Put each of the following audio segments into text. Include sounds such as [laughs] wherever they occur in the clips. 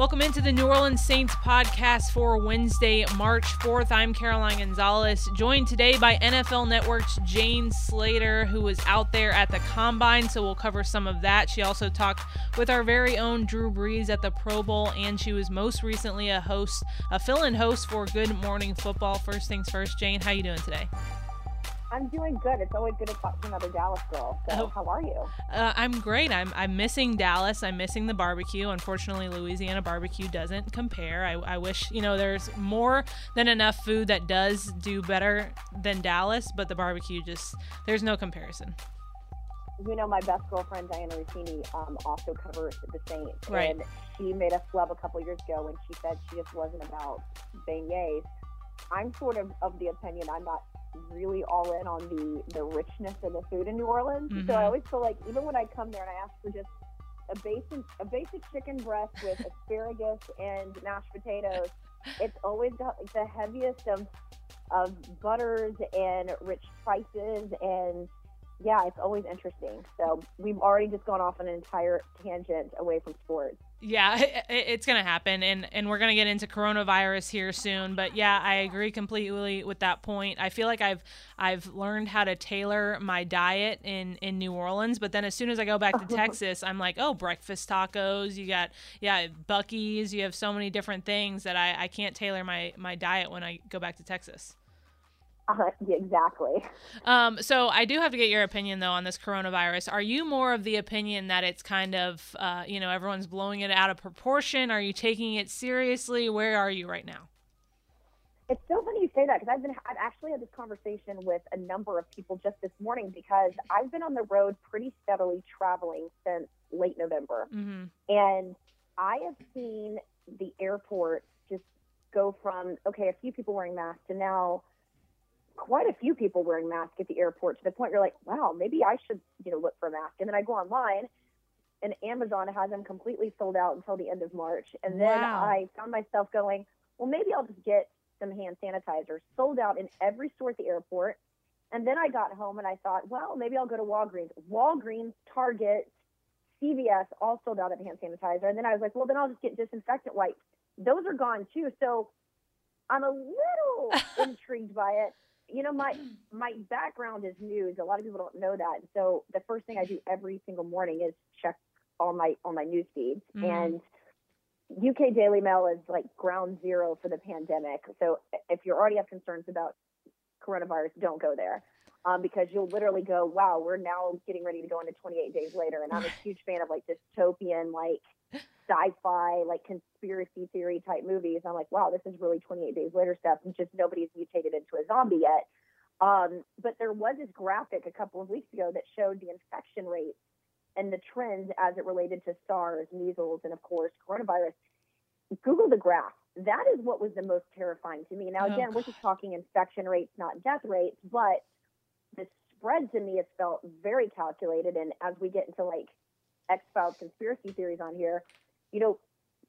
Welcome into the New Orleans Saints podcast for Wednesday, March 4th. I'm Caroline Gonzalez, joined today by NFL Network's Jane Slater, who was out there at the combine, so we'll cover some of that. She also talked with our very own Drew Brees at the Pro Bowl, and she was most recently a host, a fill-in host for Good Morning Football. First things first, Jane, how you doing today? I'm doing good. It's always good to talk to another Dallas girl. So, oh, how are you? Uh, I'm great. I'm I'm missing Dallas. I'm missing the barbecue. Unfortunately, Louisiana barbecue doesn't compare. I, I wish you know there's more than enough food that does do better than Dallas, but the barbecue just there's no comparison. You know, my best girlfriend Dianna Russini um, also covers the Saints, right. and she made us love a couple years ago when she said she just wasn't about beignets. I'm sort of of the opinion I'm not really all in on the the richness of the food in New Orleans. Mm-hmm. So I mm-hmm. always feel like even when I come there and I ask for just a basic a basic chicken breast with [laughs] asparagus and mashed potatoes, it's always got like the heaviest of of butters and rich spices and yeah, it's always interesting. So we've already just gone off on an entire tangent away from sports. Yeah, [laughs] it, it's going to happen, and and we're going to get into coronavirus here soon. But yeah, I agree completely with that point. I feel like I've I've learned how to tailor my diet in in New Orleans, but then as soon as I go back to [laughs] Texas, I'm like, oh, breakfast tacos. You got yeah, Buc-ee's. You have so many different things that I I can't tailor my my diet when I go back to Texas. Uh, exactly. Um, so I do have to get your opinion though on this coronavirus. Are you more of the opinion that it's kind of, uh, you know, everyone's blowing it out of proportion? Are you taking it seriously? Where are you right now? It's so funny you say that because I've been I've actually had this conversation with a number of people just this morning because I've been on the road pretty steadily traveling since late November, mm-hmm. and I have seen the airport just go from okay, a few people wearing masks to now quite a few people wearing masks at the airport to the point you're like, wow, maybe I should, you know, look for a mask. And then I go online and Amazon has them completely sold out until the end of March. And then wow. I found myself going, well, maybe I'll just get some hand sanitizer sold out in every store at the airport. And then I got home and I thought, well, maybe I'll go to Walgreens. Walgreens, Target, CVS all sold out of hand sanitizer. And then I was like, well, then I'll just get disinfectant wipes. Those are gone too. So I'm a little [laughs] intrigued by it you know my my background is news a lot of people don't know that. So the first thing i do every single morning is check all my all my news feeds. Mm-hmm. and uk daily mail is like ground zero for the pandemic. So if you already have concerns about coronavirus don't go there um, because you'll literally go wow we're now getting ready to go into 28 days later. And i'm a [sighs] huge fan of like dystopian like sci-fi like conspiracy theory type movies. I'm like, wow, this is really 28 days later stuff, and just nobody's mutated into a zombie yet. Um, but there was this graphic a couple of weeks ago that showed the infection rates and the trends as it related to SARS, measles, and of course coronavirus. Google the graph. That is what was the most terrifying to me. Now, oh, again, oh, we're just talking infection rates, not death rates, but the spread to me has felt very calculated. And as we get into like X Files conspiracy theories on here, you know,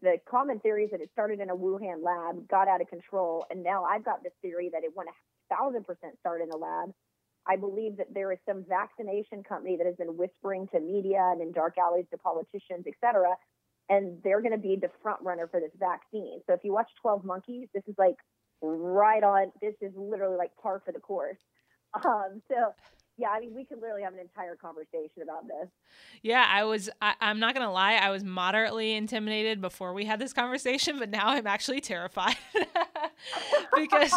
the common theory is that it started in a Wuhan lab, got out of control, and now I've got this theory that it went a thousand percent start in a lab. I believe that there is some vaccination company that has been whispering to media and in dark alleys to politicians, et cetera, and they're going to be the front runner for this vaccine. So if you watch 12 Monkeys, this is like right on. This is literally like par for the course. Um, so yeah, I mean, we could literally have an entire conversation about this. Yeah, I was, I, am not going to lie, I was moderately intimidated before we had this conversation, but now I'm actually terrified. [laughs] [laughs] because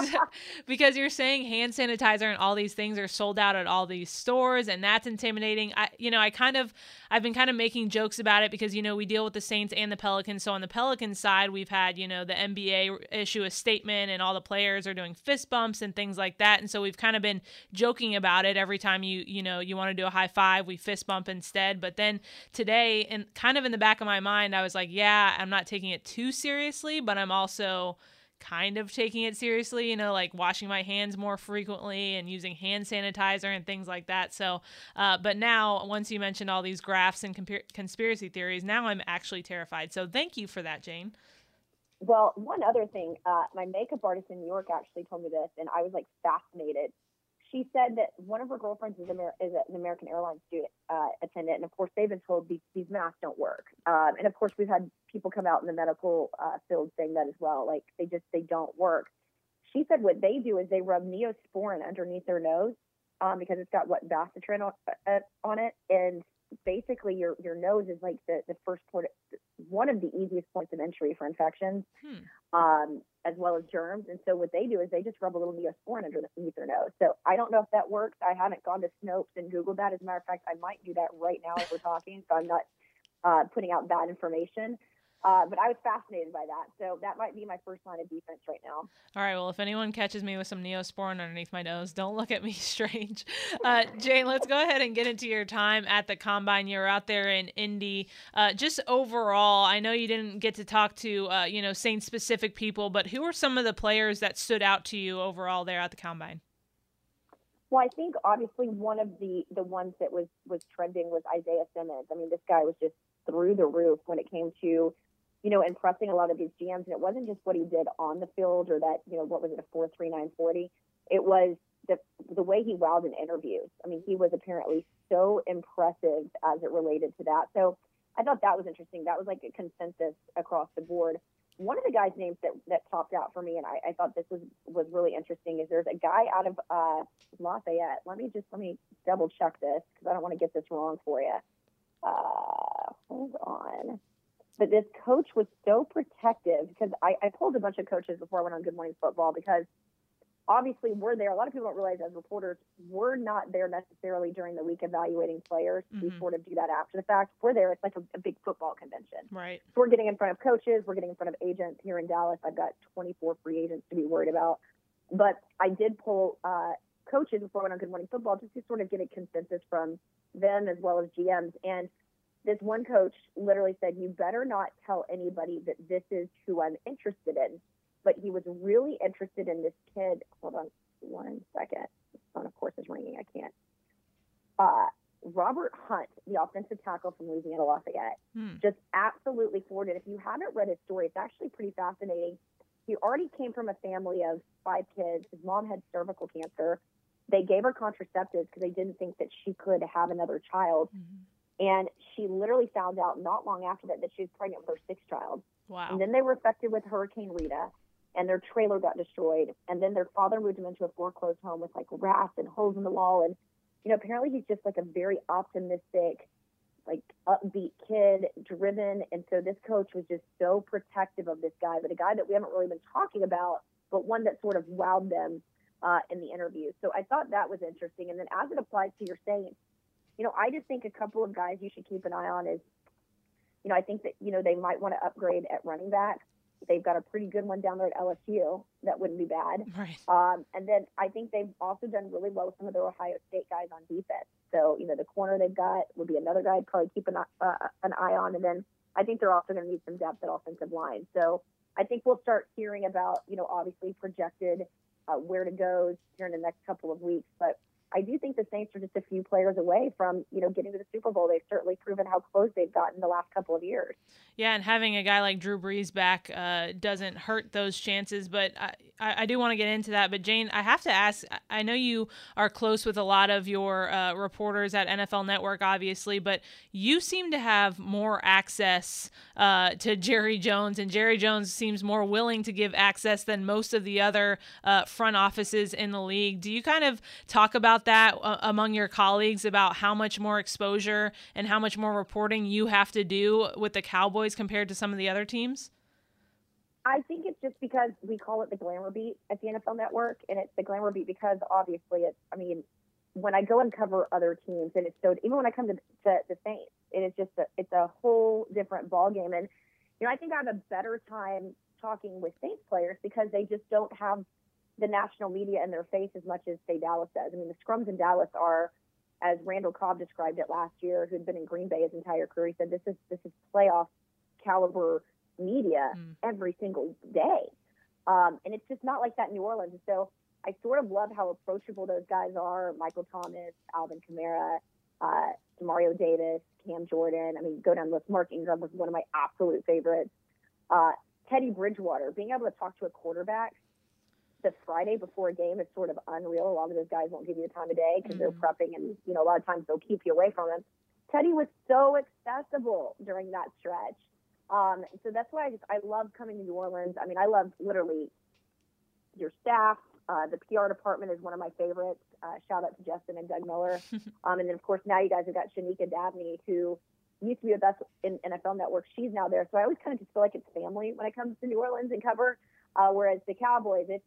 because you're saying hand sanitizer and all these things are sold out at all these stores and that's intimidating. I you know, I kind of I've been kind of making jokes about it because you know, we deal with the Saints and the Pelicans. So on the Pelicans side, we've had, you know, the NBA issue a statement and all the players are doing fist bumps and things like that. And so we've kind of been joking about it every time you you know, you want to do a high five, we fist bump instead. But then today and kind of in the back of my mind, I was like, yeah, I'm not taking it too seriously, but I'm also kind of taking it seriously, you know, like washing my hands more frequently and using hand sanitizer and things like that. So, uh, but now, once you mentioned all these graphs and comp- conspiracy theories, now I'm actually terrified. So, thank you for that, Jane. Well, one other thing, uh, my makeup artist in New York actually told me this, and I was like fascinated. She said that one of her girlfriends is, Amer- is an American Airlines student uh, attendant, and of course they've been told these, these masks don't work. Um, and of course we've had people come out in the medical uh, field saying that as well, like they just they don't work. She said what they do is they rub neosporin underneath their nose um, because it's got what bacitracin on, uh, on it, and basically your your nose is like the the first port, one of the easiest points of entry for infections, hmm. um, as well as germs. And so what they do is they just rub a little neosporin underneath their nose. So I don't know if that works. I haven't gone to Snopes and Googled that. As a matter of fact, I might do that right now as we're talking. So I'm not uh, putting out bad information. Uh, but I was fascinated by that. So that might be my first line of defense right now. All right. Well, if anyone catches me with some neosporin underneath my nose, don't look at me [laughs] strange. Uh, Jane, let's go ahead and get into your time at the combine. You were out there in Indy. Uh, just overall, I know you didn't get to talk to, uh, you know, Saint specific people, but who are some of the players that stood out to you overall there at the combine? Well, I think obviously one of the the ones that was was trending was Isaiah Simmons. I mean, this guy was just through the roof when it came to you know, impressing a lot of these GMs. And it wasn't just what he did on the field or that, you know, what was it, a 43940. It was the, the way he wowed in interviews. I mean, he was apparently so impressive as it related to that. So I thought that was interesting. That was like a consensus across the board. One of the guys' names that, that popped out for me, and I, I thought this was, was really interesting, is there's a guy out of uh, Lafayette. Let me just let me double check this because I don't want to get this wrong for you. Uh, hold on. But this coach was so protective because I, I pulled a bunch of coaches before I went on Good Morning Football because obviously we're there. A lot of people don't realize as reporters, we're not there necessarily during the week evaluating players. Mm-hmm. We sort of do that after the fact. We're there. It's like a, a big football convention. Right. So we're getting in front of coaches. We're getting in front of agents here in Dallas. I've got 24 free agents to be worried about. But I did pull uh, coaches before I went on Good Morning Football just to sort of get a consensus from them as well as GMs. And this one coach literally said, You better not tell anybody that this is who I'm interested in. But he was really interested in this kid. Hold on one second. The phone, of course, is ringing. I can't. Uh, Robert Hunt, the offensive tackle from Louisiana Lafayette, hmm. just absolutely floored it. If you haven't read his story, it's actually pretty fascinating. He already came from a family of five kids. His mom had cervical cancer. They gave her contraceptives because they didn't think that she could have another child. Mm-hmm. And she literally found out not long after that that she was pregnant with her sixth child. Wow. And then they were affected with Hurricane Rita, and their trailer got destroyed. And then their father moved them into a foreclosed home with like rats and holes in the wall. And, you know, apparently he's just like a very optimistic, like upbeat kid, driven. And so this coach was just so protective of this guy, but a guy that we haven't really been talking about, but one that sort of wowed them uh, in the interview. So I thought that was interesting. And then as it applies to your Saints, you know, I just think a couple of guys you should keep an eye on is, you know, I think that, you know, they might want to upgrade at running back. They've got a pretty good one down there at LSU. That wouldn't be bad. [laughs] Right. Um, and then I think they've also done really well with some of their Ohio State guys on defense. So, you know, the corner they've got would be another guy I'd probably keep an, uh, an eye on. And then I think they're also going to need some depth at offensive line. So I think we'll start hearing about, you know, obviously projected uh, where to go here in the next couple of weeks. But I do think the Saints are just a few players away from, you know, getting to the Super Bowl. They've certainly proven how close they've gotten the last couple of years. Yeah, and having a guy like Drew Brees back uh, doesn't hurt those chances. But I, I, do want to get into that. But Jane, I have to ask. I know you are close with a lot of your uh, reporters at NFL Network, obviously, but you seem to have more access uh, to Jerry Jones, and Jerry Jones seems more willing to give access than most of the other uh, front offices in the league. Do you kind of talk about that uh, among your colleagues about how much more exposure and how much more reporting you have to do with the Cowboys? Compared to some of the other teams? I think it's just because we call it the glamour beat at the NFL Network, and it's the glamour beat because obviously it's. I mean, when I go and cover other teams, and it's so even when I come to, to the Saints, it is just a, it's a whole different ball game. And you know, I think I have a better time talking with Saints players because they just don't have the national media in their face as much as say Dallas does. I mean, the scrums in Dallas are, as Randall Cobb described it last year, who'd been in Green Bay his entire career. He said this is this is playoff caliber media mm. every single day. Um, and it's just not like that in New Orleans. So I sort of love how approachable those guys are. Michael Thomas, Alvin Kamara, uh, Mario Davis, Cam Jordan. I mean, go down the list. Mark Ingram was one of my absolute favorites. Uh, Teddy Bridgewater, being able to talk to a quarterback the Friday before a game is sort of unreal. A lot of those guys won't give you the time of day because mm-hmm. they're prepping, and you know a lot of times they'll keep you away from them. Teddy was so accessible during that stretch. Um, so that's why I just I love coming to New Orleans. I mean, I love literally your staff. Uh, the PR department is one of my favorites. Uh, shout out to Justin and Doug Miller. [laughs] um, and then of course now you guys have got Shanika Dabney, who used to be with us in NFL Network. She's now there, so I always kind of just feel like it's family when it comes to New Orleans and cover. Uh, whereas the Cowboys, it's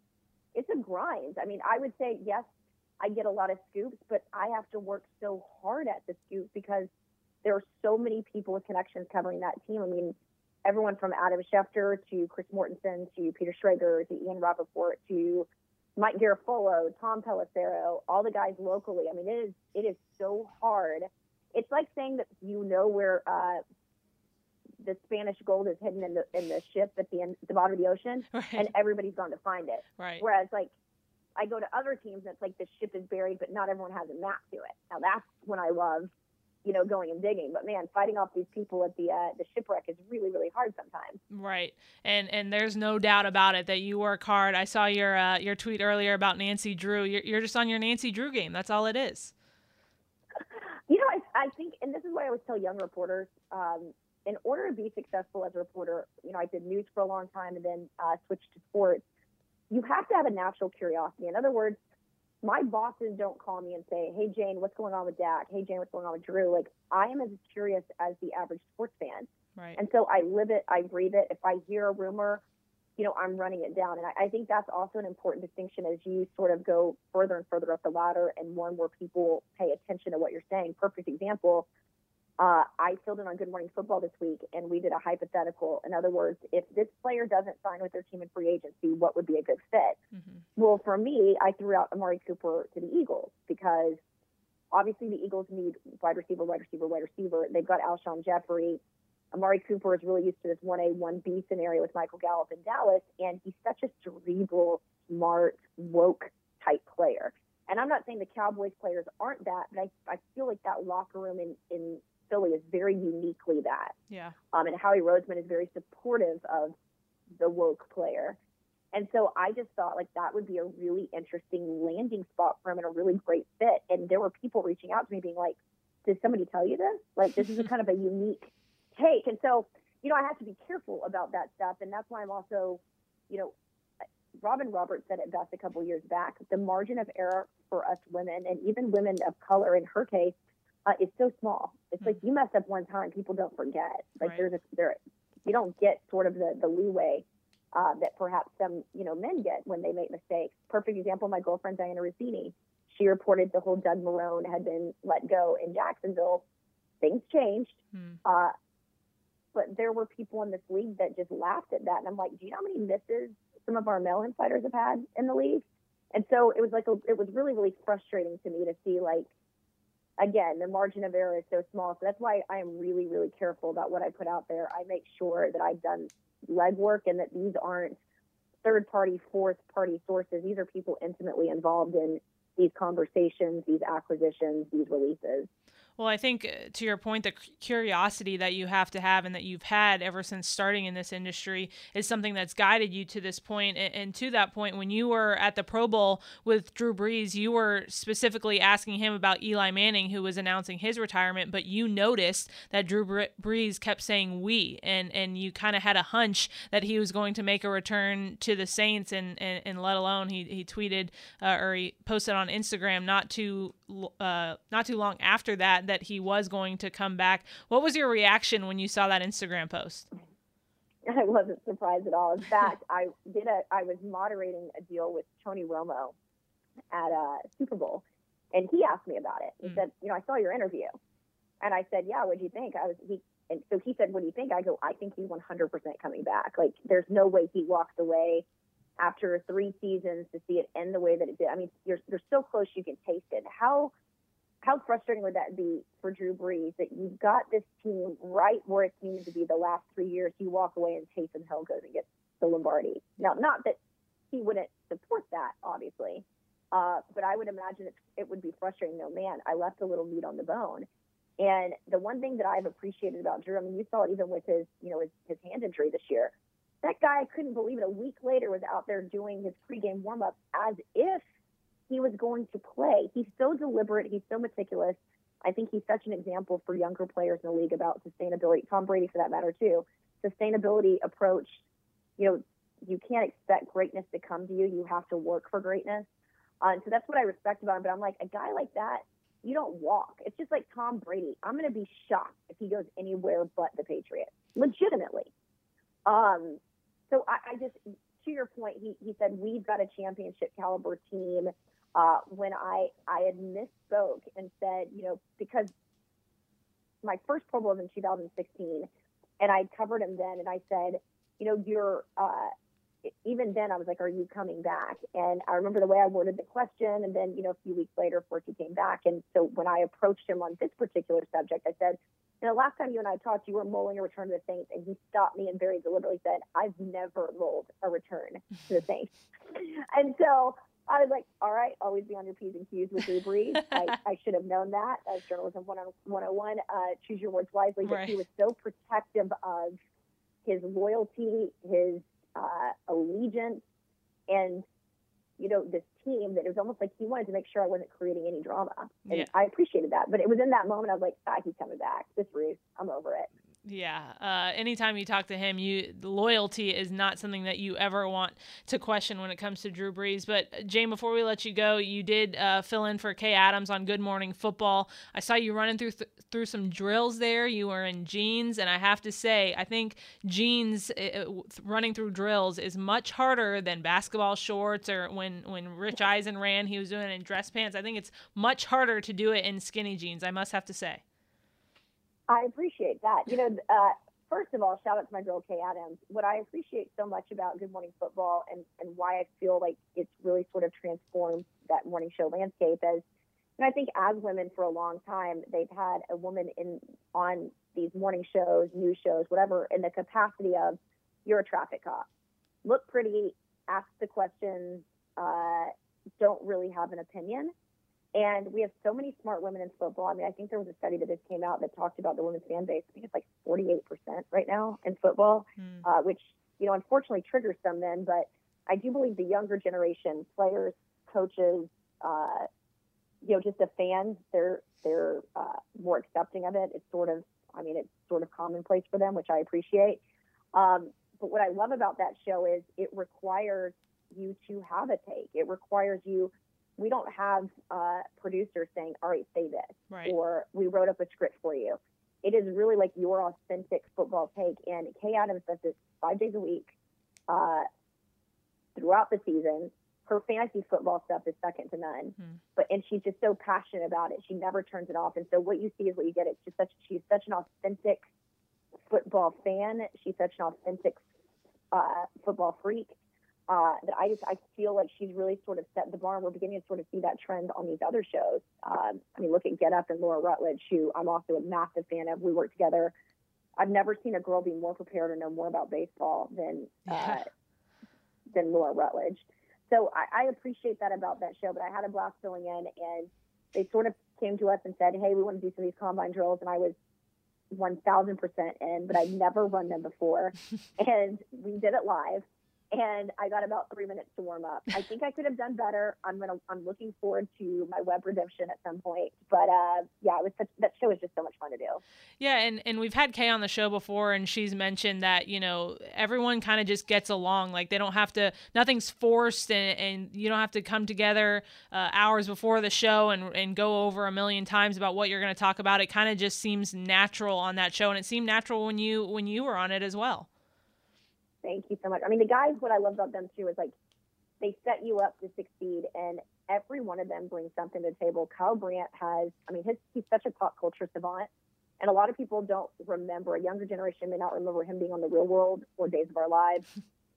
it's a grind. I mean, I would say yes, I get a lot of scoops, but I have to work so hard at the scoop because there are so many people with connections covering that team. I mean, everyone from Adam Schefter to Chris Mortensen to Peter Schrager to Ian Rapoport to Mike Garafolo, Tom Pelissero, all the guys locally. I mean, it is it is so hard. It's like saying that you know where uh, the Spanish gold is hidden in the in the ship at the end, the bottom of the ocean, [laughs] right. and everybody's gone to find it. Right. Whereas like I go to other teams and it's like the ship is buried, but not everyone has a map to it. Now that's when I love, you know, going and digging. But man, fighting off these people at the uh, the shipwreck is really really hard sometimes. Right, and and there's no doubt about it that you work hard. I saw your uh, your tweet earlier about Nancy Drew. You're, you're just on your Nancy Drew game. That's all it is. [laughs] You know, I, I think, and this is what I always tell young reporters. Um, in order to be successful as a reporter, you know, I did news for a long time and then uh, switched to sports you have to have a natural curiosity. In other words, my bosses don't call me and say, "Hey Jane, what's going on with Dak? Hey Jane, what's going on with Drew?" Like I am as curious as the average sports fan, right. and so I live it, I breathe it. If I hear a rumor, you know, I'm running it down, and I, I think that's also an important distinction as you sort of go further and further up the ladder, and more and more people pay attention to what you're saying. Perfect example uh, I filled in on Good Morning Football this week, and we did a hypothetical. In other words, if this player doesn't sign with their team in free agency, what would be a good fit? Mm-hmm. Well, for me, I threw out Amari Cooper to the Eagles because obviously the Eagles need wide receiver, wide receiver, wide receiver. They've got Alshon Jeffery. Amari Cooper is really used to this 1A, 1B scenario with Michael Gallup in Dallas, and he's such a cerebral, smart, woke type player. And I'm not saying the Cowboys players aren't that, but I, I feel like that locker room in, in Philly is very uniquely that. Yeah. Um, and Howie Roseman is very supportive of the woke player. And so I just thought like that would be a really interesting landing spot for him and a really great fit. And there were people reaching out to me being like, did somebody tell you this? Like, this is a kind of a [laughs] unique take. And so, you know, I have to be careful about that stuff. And that's why I'm also, you know, Robin Roberts said it best a couple years back. The margin of error for us women and even women of color in her case uh, is so small. It's mm-hmm. like you mess up one time, people don't forget. Like right. there's a there, you don't get sort of the the leeway uh, that perhaps some you know men get when they make mistakes. Perfect example, my girlfriend Dianna Russini. She reported the whole Doug Marrone had been let go in Jacksonville. Things changed. Mm. Uh, but there were people in this league that just laughed at that. And I'm like, do you know how many misses some of our male insiders have had in the league? And so it was like, a, it was really, really frustrating to me to see like again, the margin of error is so small. So that's why I am really, really careful about what I put out there. I make sure that I've done legwork and that these aren't third party, fourth party sources. These are people intimately involved in these conversations, these acquisitions, these releases. Well, I think uh, to your point, the curiosity that you have to have and that you've had ever since starting in this industry is something that's guided you to this point. And, to that point, when you were at the Pro Bowl with Drew Brees, you were specifically asking him about Eli Manning, who was announcing his retirement, but you noticed that Drew Brees kept saying we, and, and you kind of had a hunch that he was going to make a return to the Saints, and, and, and let alone he, he tweeted uh, or he posted on Instagram not too uh, not too long after that that he was going to come back. What was your reaction when you saw that Instagram post? I wasn't surprised at all. In [laughs] fact, I did a I was moderating a deal with Tony Romo at a Super Bowl, and he asked me about it. He mm. said, "You know, I saw your interview," and I said, "Yeah, what do you think?" I was he, and so he said, "What do you think?" I go, "I think he's 100% coming back. Like, there's no way he walks away." After three seasons, to see it end the way that it did. I mean, you're you're so close you can taste it. How how frustrating would that be for Drew Brees that you've got this team right where it needed to be the last three years? You walk away and Taysom Hill goes and gets the Lombardi. Now, not that he wouldn't support that, obviously, uh, but I would imagine it, it would be frustrating. No, man, I left a little meat on the bone. And the one thing that I've appreciated about Drew, I mean, you saw it even with his, you know, his, his hand injury this year. that guy, I couldn't believe it. A week later, was out there doing his pregame warm up as if he was going to play. He's so deliberate. He's so meticulous. I think he's such an example for younger players in the league about sustainability. Tom Brady, for that matter, too. Sustainability approach. You know, you can't expect greatness to come to you. You have to work for greatness. Uh, and so that's what I respect about him. But I'm like, a guy like that, you don't walk. It's just like Tom Brady. I'm going to be shocked if he goes anywhere but the Patriots, legitimately. Um, so I, I just, to your point, he, he said, we've got a championship caliber team. Uh, when I, I had misspoke and said, you know, because my first Pro Bowl was in 2016, and I covered him then, and I said, you know, you're, uh, even then I was like, are you coming back? And I remember the way I worded the question. And then, you know, a few weeks later, of course, he came back. And so when I approached him on this particular subject, I said, you know, last time you and I talked, you were mulling a return to the Saints, and he stopped me and very deliberately said, I've never mulled a return to the Saints. [laughs] and so I was like, all right, always be on your P's and Q's with Drew [laughs] I, I should have known that as journalism 101. Uh, choose your words wisely. But right. he was so protective of his loyalty, his uh, allegiance, and you know this team that it was almost like he wanted to make sure I wasn't creating any drama, and yeah. I appreciated that. But it was in that moment I was like, ah, he's coming back. This Reese, I'm over it. Yeah. Uh, anytime you talk to him, you loyalty is not something that you ever want to question when it comes to Drew Brees. But Jane, before we let you go, you did uh, fill in for Kay Adams on Good Morning Football. I saw you running through th- through some drills there. You were in jeans, and I have to say, I think jeans uh, running through drills is much harder than basketball shorts or when when Rich Eisen ran, he was doing it in dress pants. I think it's much harder to do it in skinny jeans. I must have to say. I appreciate that. You know, uh, first of all, shout out to my girl Kay Adams. What I appreciate so much about Good Morning Football and, and why I feel like it's really sort of transformed that morning show landscape is, and I think as women for a long time, they've had a woman in on these morning shows, news shows, whatever, in the capacity of you're a traffic cop, look pretty, ask the questions, uh, don't really have an opinion. And we have so many smart women in football. I mean, I think there was a study that just came out that talked about the women's fan base. I think it's like 48% right now in football, mm. uh, which, you know, unfortunately triggers some men. But I do believe the younger generation, players, coaches, uh, you know, just the fans, they're they're uh, more accepting of it. It's sort of, I mean, it's sort of commonplace for them, which I appreciate. Um, but what I love about that show is it requires you to have a take. It requires you we don't have uh, producers saying, all right, say this, right. or we wrote up a script for you. It is really like your authentic football take. And Kay Adams does this five days a week uh, throughout the season. Her fantasy football stuff is second to none, hmm. but and she's just so passionate about it. She never turns it off. And so what you see is what you get. It's just such she's such an authentic football fan. She's such an authentic uh, football freak uh, that I just I feel like she's really sort of set the bar, and we're beginning to sort of see that trend on these other shows. Um, I mean, look at Get Up and Laura Rutledge, who I'm also a massive fan of. We work together. I've never seen a girl be more prepared or know more about baseball than uh, than Laura Rutledge. So I, I appreciate that about that show. But I had a blast filling in, and they sort of came to us and said, "Hey, we want to do some of these combine drills," and I was 1000% in, but I'd never run them before. [laughs] and we did it live and I got about three minutes to warm up. I think I could have done better. I'm gonna I'm looking forward to my web redemption at some point. But uh, yeah, it was such, that show was just so much fun to do. Yeah, and and we've had Kay on the show before, and she's mentioned that you know everyone kind of just gets along. Like they don't have to, nothing's forced, and, and you don't have to come together uh, hours before the show and and go over a million times about what you're going to talk about. It kind of just seems natural on that show, and it seemed natural when you when you were on it as well. Thank you so much. I mean, the guys, what I love about them too is like they set you up to succeed, and every one of them brings something to the table. Kyle Brandt has, I mean, his, he's such a pop culture savant, and a lot of people don't remember. A younger generation may not remember him being on The Real World or Days of Our Lives.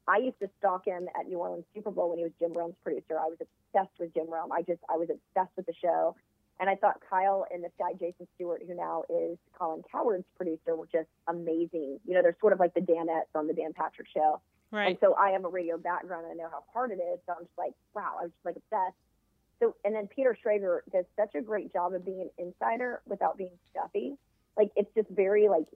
I used to stalk him at New Orleans Super Bowl when he was Jim Rome's producer. I was obsessed with Jim Rome. I just, I was obsessed with the show. And I thought Kyle and this guy, Jason Stewart, who now is Colin Cowherd's producer, were just amazing. You know, they're sort of like the Danettes on the Dan Patrick show. Right. And so I have a radio background and I know how hard it is. So I'm just like, wow, I was just like obsessed. So, and then Peter Schrager does such a great job of being an insider without being stuffy. Like, it's just very like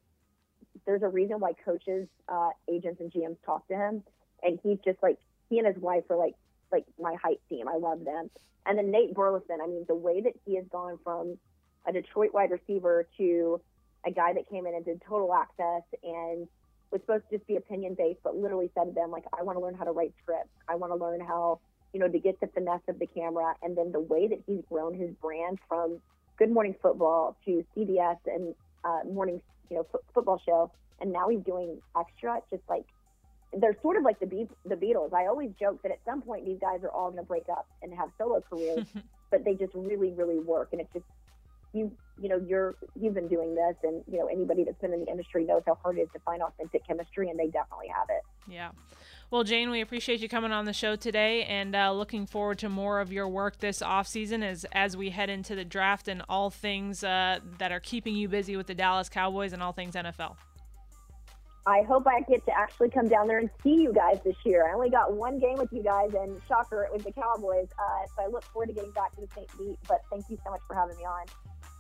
there's a reason why coaches, uh, agents, and GMs talk to him, and he's just like he and his wife are like like my hype team. I love them. And then Nate Burleson, I mean, the way that he has gone from a Detroit wide receiver to a guy that came in and did total access and was supposed to just be opinion based, but literally said to them, like, I want to learn how to write scripts. I want to learn how, you know, to get the finesse of the camera. And then the way that he's grown his brand from Good Morning Football to CBS and uh, morning, you know, f- football show. And now he's doing extra. Just like, they're sort of like the Be- the Beatles. I always joke that at some point these guys are all going to break up and have solo careers, [laughs] but they just really, really work. And it's just you you know you're you've been doing this and you know anybody that's been in the industry knows how hard it is to find authentic chemistry and they definitely have it yeah well jane we appreciate you coming on the show today and uh, looking forward to more of your work this off season as as we head into the draft and all things uh, that are keeping you busy with the dallas cowboys and all things nfl I hope I get to actually come down there and see you guys this year. I only got one game with you guys, and shocker, it was the Cowboys. Uh, so I look forward to getting back to the St. Pete. But thank you so much for having me on.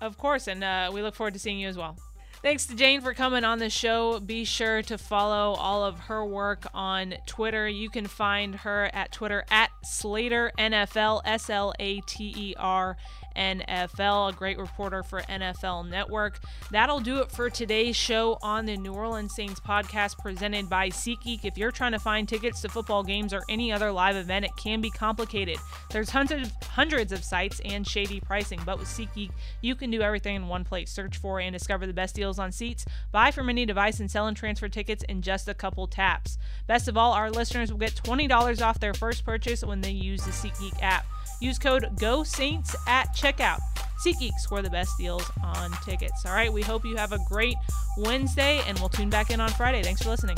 Of course, and uh, we look forward to seeing you as well. Thanks to Jane for coming on the show. Be sure to follow all of her work on Twitter. You can find her at Twitter at Slater NFL, S L A T E R NFL, a great reporter for NFL Network. That'll do it for today's show on the New Orleans Saints podcast presented by SeatGeek. If you're trying to find tickets to football games or any other live event, it can be complicated. There's hundreds hundreds of sites and shady pricing, but with SeatGeek, you can do everything in one place. Search for and discover the best deals on seats, buy from any device, and sell and transfer tickets in just a couple taps. Best of all, our listeners will get $20 off their first purchase when they use the SeatGeek app. Use code GoSaints at checkout. SeatGeek score the best deals on tickets. All right, we hope you have a great Wednesday, and we'll tune back in on Friday. Thanks for listening.